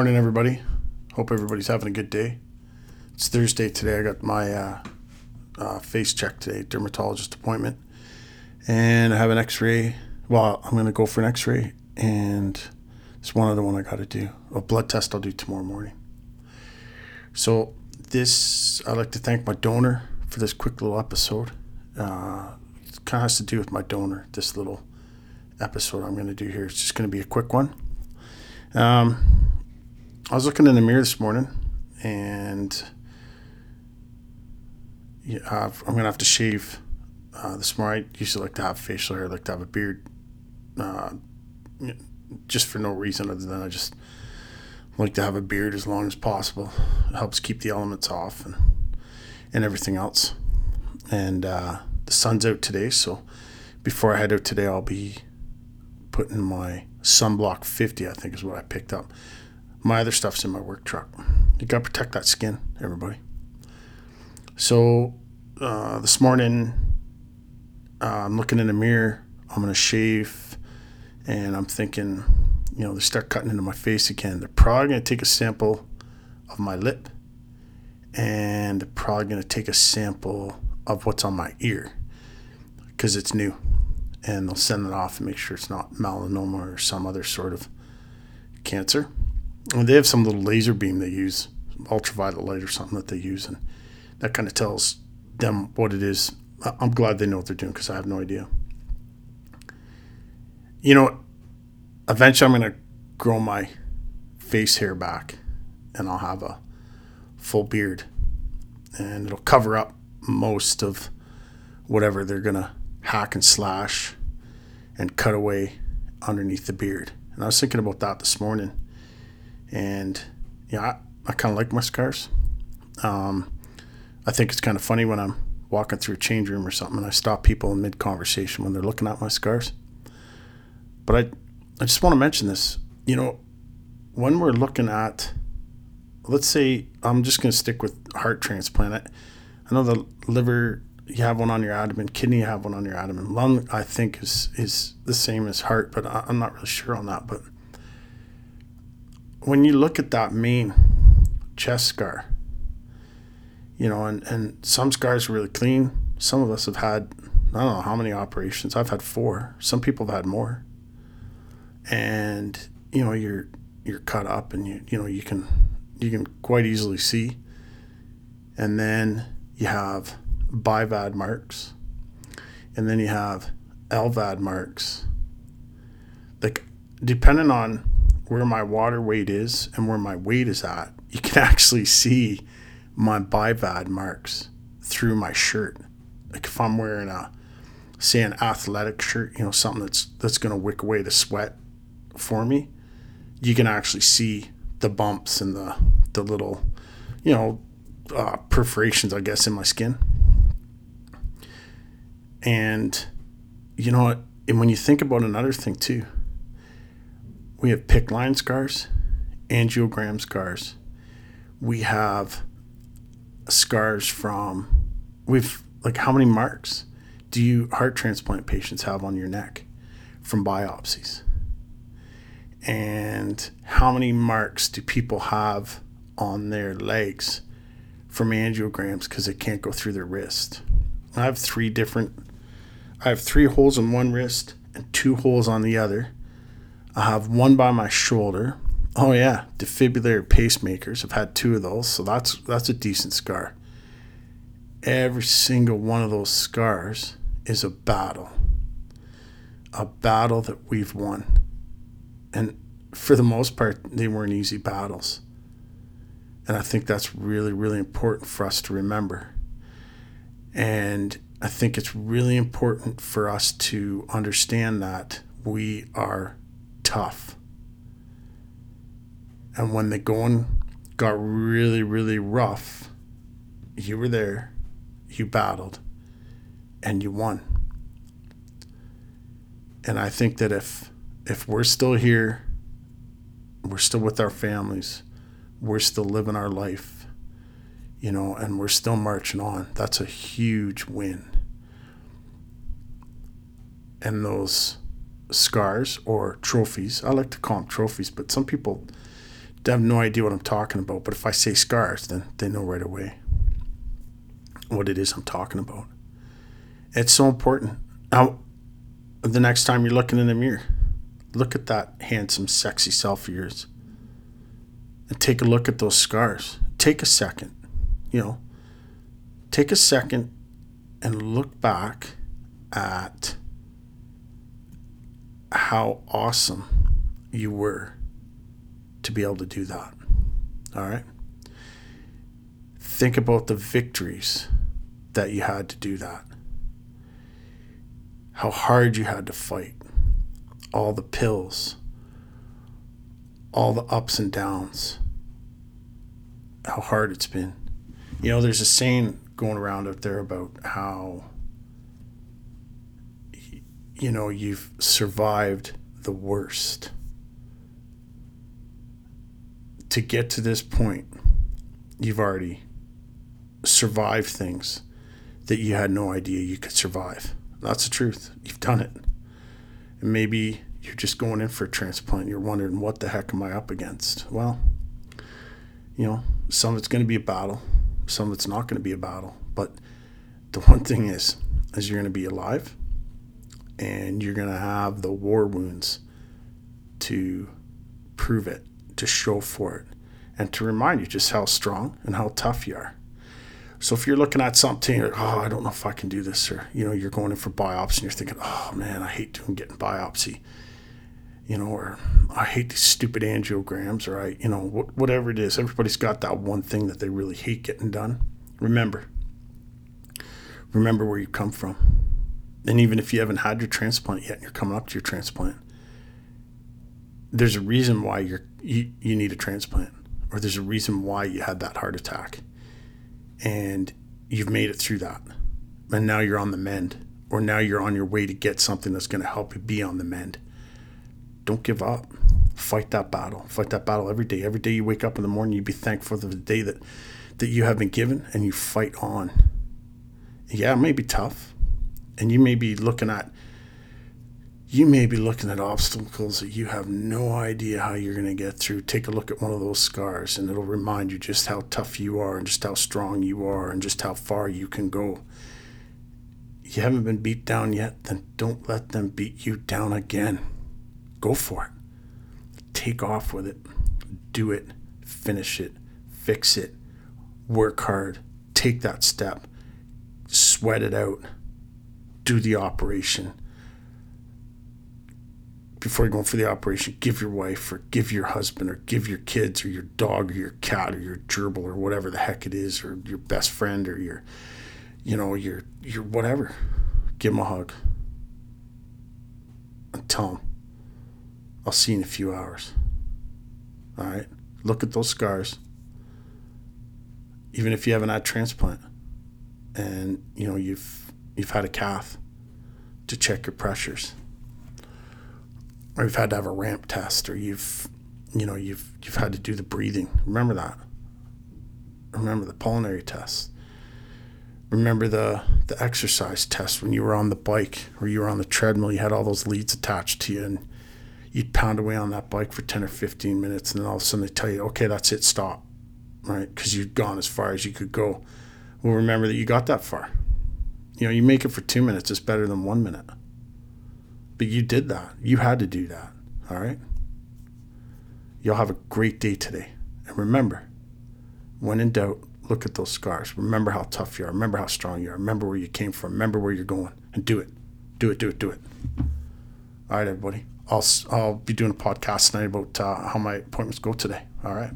Morning, everybody. Hope everybody's having a good day. It's Thursday today. I got my uh, uh, face check today, dermatologist appointment, and I have an X-ray. Well, I'm gonna go for an X-ray, and it's one other one I got to do. A blood test I'll do tomorrow morning. So this, I'd like to thank my donor for this quick little episode. Uh, it kind of has to do with my donor. This little episode I'm going to do here. It's just going to be a quick one. Um, I was looking in the mirror this morning, and yeah, I'm gonna have to shave uh, this morning. I to like to have facial hair, like to have a beard, uh, just for no reason other than I just like to have a beard as long as possible. It helps keep the elements off and and everything else. And uh, the sun's out today, so before I head out today, I'll be putting my sunblock 50. I think is what I picked up my other stuff's in my work truck. You got to protect that skin, everybody. So uh, this morning, uh, I'm looking in the mirror. I'm to shave, and I'm thinking, you know, they start cutting into my face again. They're probably to take a sample of my lip, and they're probably to take a sample of what's on my ear because it's new. And they'll send it off and make sure it's not melanoma or some other sort of cancer they have some little laser beam they use, ultraviolet light or something that they use, and that kind of tells them what it is. I'm glad they know what they're doing because I have no idea. You know, eventually I'm going to grow my face hair back and I'll have a full beard and it'll cover up most of whatever they're going to hack and slash and cut away underneath the beard. And I was thinking about that this morning and yeah, I, I kind of like my scars. Um, I think it's kind of funny when I'm walking through a change room or something and I stop people in mid conversation when they're looking at my scars. But I, I just want to mention this. You know, when we're looking at, let's say, I'm just going to stick with heart transplant. I, I know the liver, you have one on your abdomen, kidney, you have one on your abdomen. Lung, I think, is is the same as heart, but I, I'm not really sure on that. But when you look at that main chest scar, you know, and, and some scars are really clean. Some of us have had, I don't know how many operations. I've had four. Some people have had more. And, you know, you're, you're cut up and you, you know, you can, you can quite easily see. And then you have BIVAD marks. And then you have LVAD marks. Like, depending on where my water weight is and where my weight is at, you can actually see my BIVAD marks through my shirt. Like if I'm wearing a, say, an athletic shirt, you know, something that's that's going to wick away the sweat for me, you can actually see the bumps and the the little, you know, uh, perforations, I guess, in my skin. And you know? And when you think about another thing too, we have PICC line scars, angiogram scars. We have scars from, we've, like, how many marks do you heart transplant patients have on your neck from biopsies? And how many marks do people have on their legs from angiograms because they can't go through their wrist? I have three different, I have three holes in one wrist and two holes on the other I have one by my shoulder. Oh yeah, defibrillator pacemakers. I've had two of those, so that's that's a decent scar. Every single one of those scars is a battle. A battle that we've won. And for the most part, they weren't easy battles. And I think that's really, really important for us to remember. And I think it's really important for us to understand that we are tough. And when the going got really, really rough, you were there, you battled, and you won. And I think that if if we're still here, we're still with our families, we're still living our life, you know, and we're still marching on, that's a huge win. And those scars or trophies. I like to call them trophies, but some people have no idea what I'm talking about. But if I say scars, then they know right away what it is I'm talking about. It's so important. Now, the next time you're looking in the mirror, look at that handsome, sexy self of yours and take a look at those scars. Take a second, you know, take a second and look back at how awesome you were to be able to do that. All right. Think about the victories that you had to do that. How hard you had to fight. All the pills. All the ups and downs. How hard it's been. You know, there's a saying going around out there about how you know you've survived the worst to get to this point, you've already survived things that you had no idea you could survive. That's the truth. You've done it. And maybe you're just going in for a transplant. You're wondering, what the heck am I up against? Well, you know, some of it's going to be a battle, some of it's not going to be a battle. But the one thing is, is you're going to be alive and you're going to have the war wounds to prove it to show for it and to remind you just how strong and how tough you are. So if you're looking at something, you're like, oh, I don't know if I can do this, or you know, you're going in for biopsy and you're thinking, oh man, I hate doing getting biopsy, you know, or I hate these stupid angiograms, or I, you know, whatever it is. Everybody's got that one thing that they really hate getting done. Remember, remember where you come from, and even if you haven't had your transplant yet, and you're coming up to your transplant, there's a reason why you're you, you need a transplant or there's a reason why you had that heart attack. And you've made it through that. And now you're on the mend or now you're on your way to get something that's going to help you be on the mend. Don't give up. Fight that battle. Fight that battle every day. Every day you wake up in the morning you be thankful for the day that that you have been given and you fight on. Yeah it may be tough and you may be looking at you may be looking at obstacles that you have no idea how you're going to get through. Take a look at one of those scars, and it'll remind you just how tough you are, and just how strong you are, and just how far you can go. You haven't been beat down yet, then don't let them beat you down again. Go for it. Take off with it. Do it. Finish it. Fix it. Work hard. Take that step. Sweat it out. Do the operation before you're going for the operation, give your wife or give your husband or give your kids or your dog or your cat or your gerbil or whatever the heck it is or your best friend or your, you know, your your whatever. Give them a hug. And tell them, I'll see you in a few hours. All right. Look at those scars. Even if you haven't had transplant, and you know you've you've had a cath to check your pressures or you've had to have a ramp test, or you've, you know, you've you've had to do the breathing. Remember that. Remember the pulmonary test. Remember the the exercise test when you were on the bike or you were on the treadmill. You had all those leads attached to you, and you'd pound away on that bike for ten or fifteen minutes, and then all of a sudden they tell you, "Okay, that's it, stop," right? Because you'd gone as far as you could go. Well, remember that you got that far. You know, you make it for two minutes. It's better than one minute. But you did that. You had to do that. All right? Y'all have a great day today. And remember, when in doubt, look at those scars. Remember how tough you are. Remember how strong you are. Remember where you came from. Remember where you're going. And do it. Do it, do it, do it. All right, everybody. I'll, I'll be doing a podcast tonight about uh, how my appointments go today. All right.